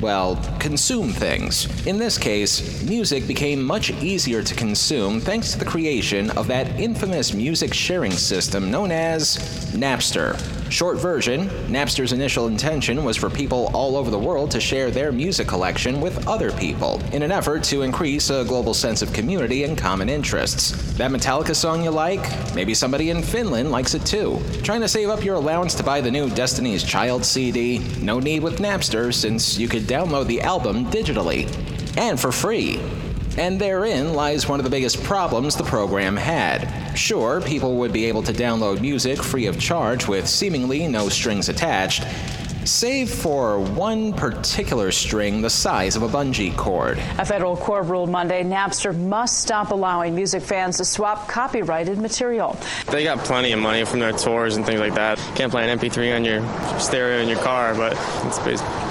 well, consume things. In this case, music became much easier to consume thanks to the creation of that infamous music sharing system known as Napster. Short version, Napster's initial intention was for people all over the world to share their music collection with other people in an effort to increase a global sense of community and common interests. That Metallica song you like? Maybe somebody in Finland likes it too. Trying to save up your allowance to buy the new Destiny's Child CD? No need with Napster since you could download the album digitally and for free. And therein lies one of the biggest problems the program had. Sure, people would be able to download music free of charge with seemingly no strings attached, save for one particular string the size of a bungee cord. A federal court ruled Monday Napster must stop allowing music fans to swap copyrighted material. They got plenty of money from their tours and things like that. Can't play an MP3 on your stereo in your car, but it's,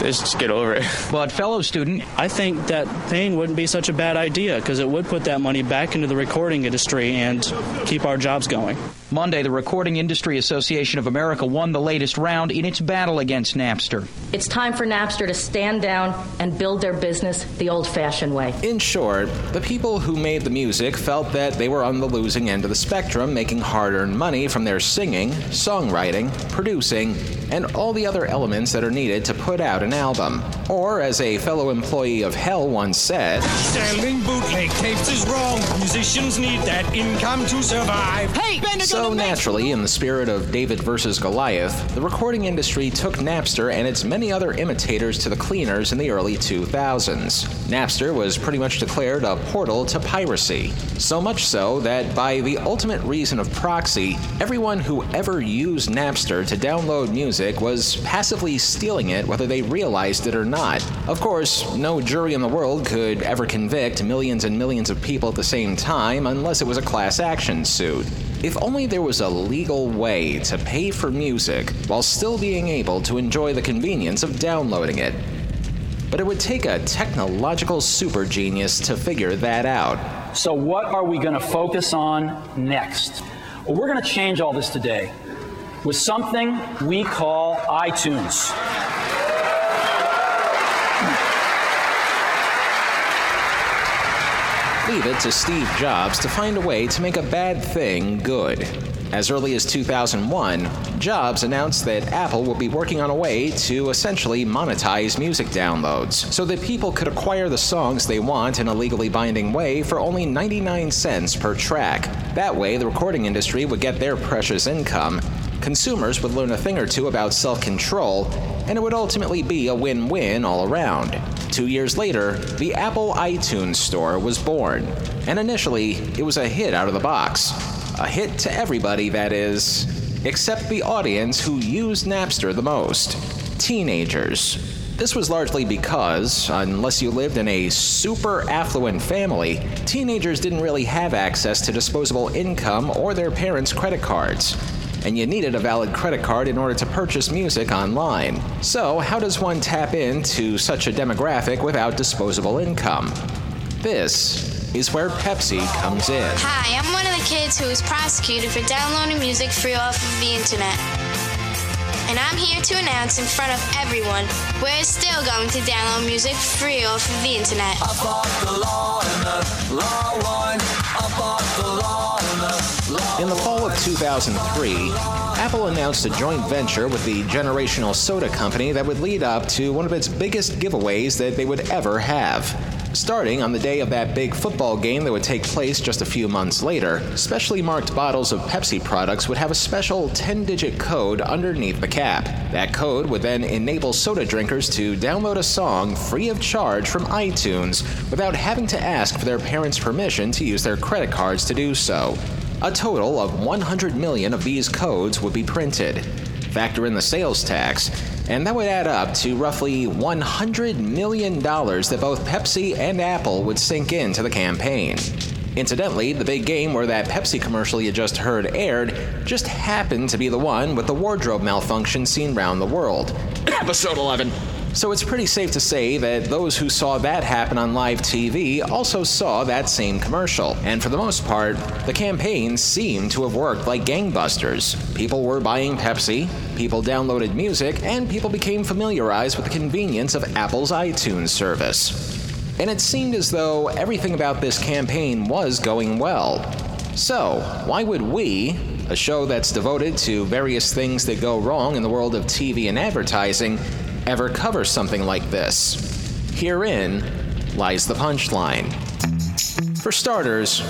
they just get over it. But fellow student, I think that paying wouldn't be such a bad idea because it would put that money back into the recording industry and keep our jobs going. Monday, the Recording Industry Association of America won the latest round in its battle against Napster. It's time for Napster to stand down and build their business the old fashioned way. In short, the people who made the music felt that they were on the losing end of the spectrum, making hard earned money from their singing, songwriting, producing, and all the other elements that are needed to put out an album. Or, as a fellow employee of Hell once said, Selling bootleg tapes is wrong. Musicians need that income to survive. Hey, So naturally, in the spirit of David versus Goliath, the recording industry took Napster and its many other imitators to the cleaners in the early 2000s. Napster was pretty much declared a portal to piracy. So much so that by the ultimate reason of proxy, everyone who ever used Napster to download music was passively stealing it whether they realized it or not. Of course, no jury in the world could ever convict millions and millions of people at the same time unless it was a class action suit. If only there was a legal way to pay for music while still being able to enjoy the convenience of downloading it. But it would take a technological super genius to figure that out. So, what are we going to focus on next? Well, we're going to change all this today with something we call iTunes. Leave it to Steve Jobs to find a way to make a bad thing good. As early as 2001, Jobs announced that Apple would be working on a way to essentially monetize music downloads so that people could acquire the songs they want in a legally binding way for only 99 cents per track. That way, the recording industry would get their precious income, consumers would learn a thing or two about self control, and it would ultimately be a win win all around. Two years later, the Apple iTunes Store was born, and initially, it was a hit out of the box. A hit to everybody, that is, except the audience who used Napster the most teenagers. This was largely because, unless you lived in a super affluent family, teenagers didn't really have access to disposable income or their parents' credit cards. And you needed a valid credit card in order to purchase music online. So, how does one tap into such a demographic without disposable income? This is where Pepsi comes in. Hi, I'm one of the kids who was prosecuted for downloading music free off of the internet. And I'm here to announce in front of everyone we're still going to download music free off of the internet. In the fall of 2003, Apple announced a joint venture with the Generational Soda Company that would lead up to one of its biggest giveaways that they would ever have. Starting on the day of that big football game that would take place just a few months later, specially marked bottles of Pepsi products would have a special 10 digit code underneath the cap. That code would then enable soda drinkers to download a song free of charge from iTunes without having to ask for their parents' permission to use their credit cards to do so. A total of 100 million of these codes would be printed. Factor in the sales tax, and that would add up to roughly $100 million that both Pepsi and Apple would sink into the campaign. Incidentally, the big game where that Pepsi commercial you just heard aired just happened to be the one with the wardrobe malfunction seen round the world. Episode 11. So it's pretty safe to say that those who saw that happen on live TV also saw that same commercial. And for the most part, the campaign seemed to have worked like gangbusters. People were buying Pepsi, people downloaded music, and people became familiarized with the convenience of Apple's iTunes service. And it seemed as though everything about this campaign was going well. So, why would we, a show that's devoted to various things that go wrong in the world of TV and advertising, ever cover something like this? Herein lies the punchline. For starters,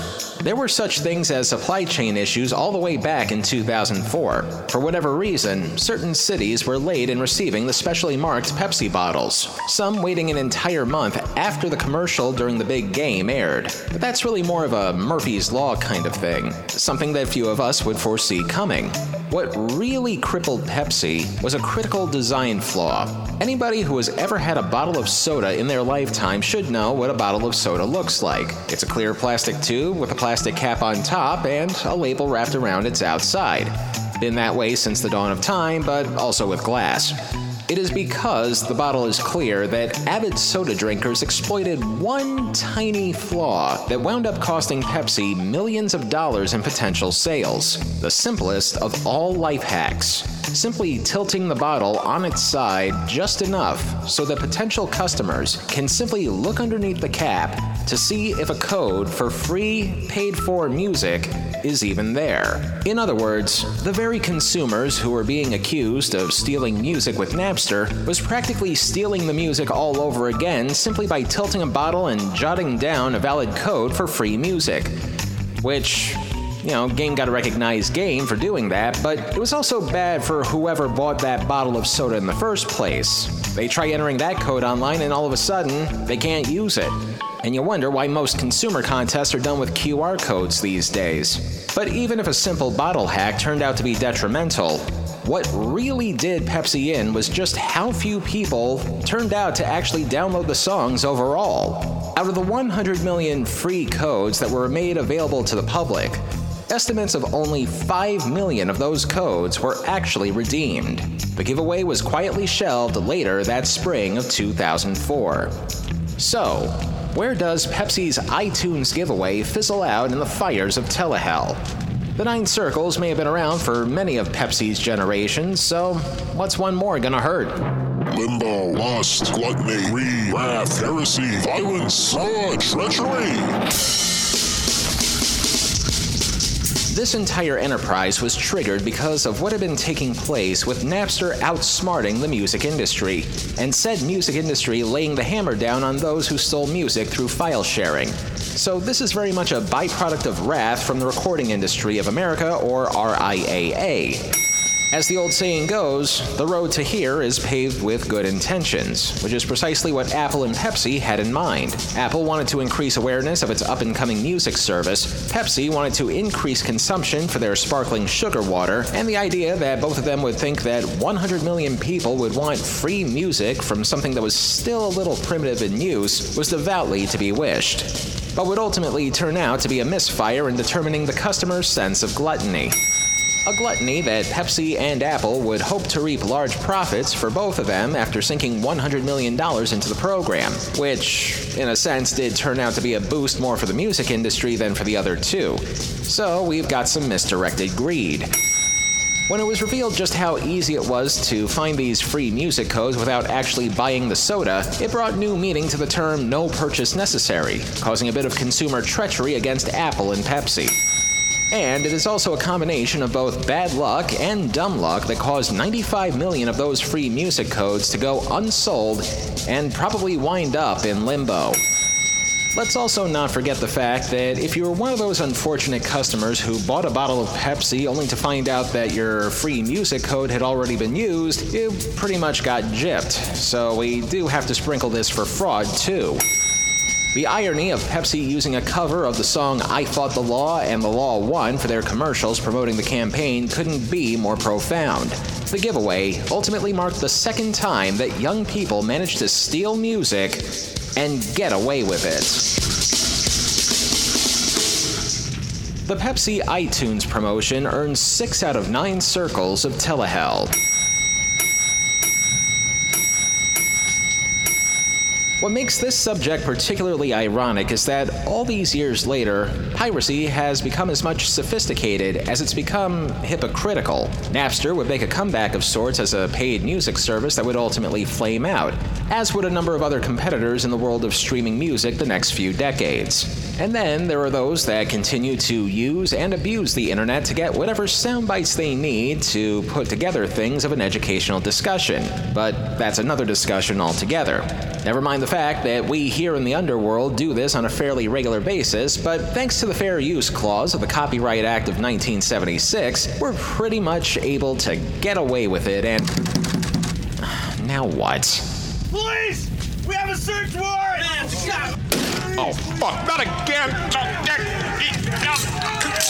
there were such things as supply chain issues all the way back in 2004. For whatever reason, certain cities were late in receiving the specially marked Pepsi bottles, some waiting an entire month after the commercial during the big game aired. But that's really more of a Murphy's Law kind of thing, something that few of us would foresee coming. What really crippled Pepsi was a critical design flaw. Anybody who has ever had a bottle of soda in their lifetime should know what a bottle of soda looks like. It's a clear plastic tube with a plastic cap on top and a label wrapped around its outside. Been that way since the dawn of time, but also with glass. It is because the bottle is clear that avid soda drinkers exploited one tiny flaw that wound up costing Pepsi millions of dollars in potential sales. The simplest of all life hacks simply tilting the bottle on its side just enough so that potential customers can simply look underneath the cap to see if a code for free, paid for music is even there. In other words, the very consumers who were being accused of stealing music with Napster was practically stealing the music all over again simply by tilting a bottle and jotting down a valid code for free music. Which you know, game got a recognized game for doing that, but it was also bad for whoever bought that bottle of soda in the first place. They try entering that code online and all of a sudden, they can't use it. And you wonder why most consumer contests are done with QR codes these days. But even if a simple bottle hack turned out to be detrimental, what really did Pepsi in was just how few people turned out to actually download the songs overall. Out of the 100 million free codes that were made available to the public, Estimates of only 5 million of those codes were actually redeemed. The giveaway was quietly shelved later that spring of 2004. So, where does Pepsi's iTunes giveaway fizzle out in the fires of Telehell? The Nine Circles may have been around for many of Pepsi's generations, so what's one more gonna hurt? Limbo, lust, gluttony, greed, wrath, heresy, violence, fraud, treachery. This entire enterprise was triggered because of what had been taking place with Napster outsmarting the music industry, and said music industry laying the hammer down on those who stole music through file sharing. So, this is very much a byproduct of wrath from the recording industry of America, or RIAA. As the old saying goes, the road to here is paved with good intentions, which is precisely what Apple and Pepsi had in mind. Apple wanted to increase awareness of its up and coming music service, Pepsi wanted to increase consumption for their sparkling sugar water, and the idea that both of them would think that 100 million people would want free music from something that was still a little primitive in use was devoutly to be wished. But would ultimately turn out to be a misfire in determining the customer's sense of gluttony a gluttony that Pepsi and Apple would hope to reap large profits for both of them after sinking $100 million into the program, which, in a sense, did turn out to be a boost more for the music industry than for the other two. So we've got some misdirected greed. When it was revealed just how easy it was to find these free music codes without actually buying the soda, it brought new meaning to the term no purchase necessary, causing a bit of consumer treachery against Apple and Pepsi. And it is also a combination of both bad luck and dumb luck that caused 95 million of those free music codes to go unsold and probably wind up in limbo. Let's also not forget the fact that if you were one of those unfortunate customers who bought a bottle of Pepsi only to find out that your free music code had already been used, you pretty much got gypped. So we do have to sprinkle this for fraud too. The irony of Pepsi using a cover of the song I Fought the Law and the Law Won for their commercials promoting the campaign couldn't be more profound. The giveaway ultimately marked the second time that young people managed to steal music and get away with it. The Pepsi iTunes promotion earned 6 out of 9 circles of Telehell. What makes this subject particularly ironic is that all these years later, piracy has become as much sophisticated as it's become hypocritical. Napster would make a comeback of sorts as a paid music service that would ultimately flame out, as would a number of other competitors in the world of streaming music the next few decades. And then there are those that continue to use and abuse the internet to get whatever sound bites they need to put together things of an educational discussion. But that's another discussion altogether. Never mind the fact that we here in the underworld do this on a fairly regular basis, but thanks to the Fair Use Clause of the Copyright Act of 1976, we're pretty much able to get away with it and. Now what? Police! We have a search warrant! Oh, fuck, not again! Oh,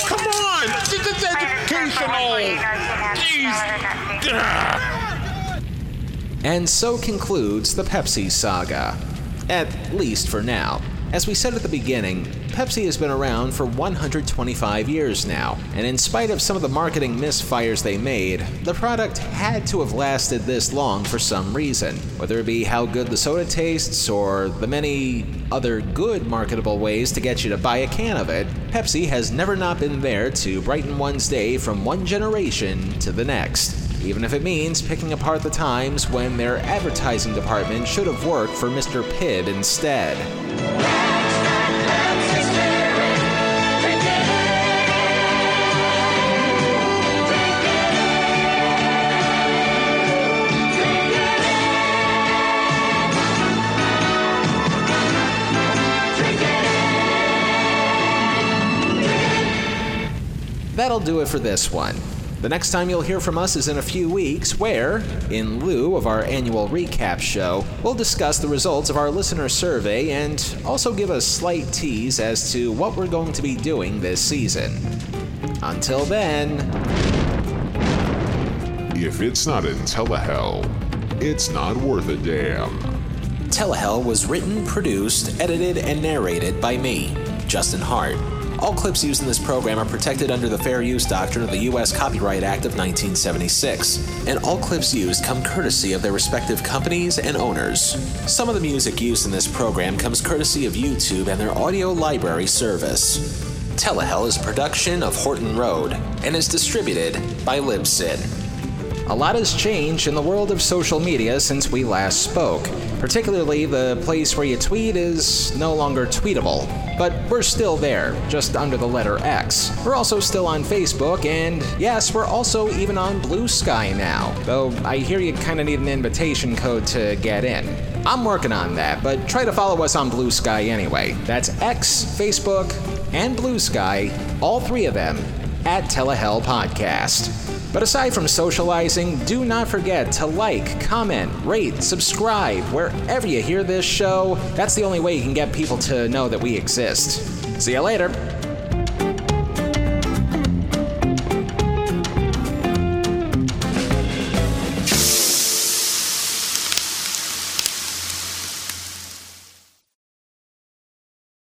Come on! This is educational! Jeez! And so concludes the Pepsi saga. At least for now. As we said at the beginning, Pepsi has been around for 125 years now, and in spite of some of the marketing misfires they made, the product had to have lasted this long for some reason. Whether it be how good the soda tastes or the many other good marketable ways to get you to buy a can of it, Pepsi has never not been there to brighten one's day from one generation to the next even if it means picking apart the times when their advertising department should have worked for Mr. Pibb instead. That'll do it for this one. The next time you'll hear from us is in a few weeks, where, in lieu of our annual recap show, we'll discuss the results of our listener survey and also give a slight tease as to what we're going to be doing this season. Until then. If it's not in Telehell, it's not worth a damn. Telehell was written, produced, edited, and narrated by me, Justin Hart. All clips used in this program are protected under the Fair Use Doctrine of the U.S. Copyright Act of 1976, and all clips used come courtesy of their respective companies and owners. Some of the music used in this program comes courtesy of YouTube and their audio library service. Telehell is a production of Horton Road and is distributed by Libsyn. A lot has changed in the world of social media since we last spoke. Particularly, the place where you tweet is no longer tweetable. But we're still there, just under the letter X. We're also still on Facebook, and yes, we're also even on Bluesky now. Though I hear you kinda need an invitation code to get in. I'm working on that, but try to follow us on Bluesky anyway. That's X, Facebook, and Bluesky, all three of them, at Telehell Podcast. But aside from socializing, do not forget to like, comment, rate, subscribe wherever you hear this show. That's the only way you can get people to know that we exist. See you later.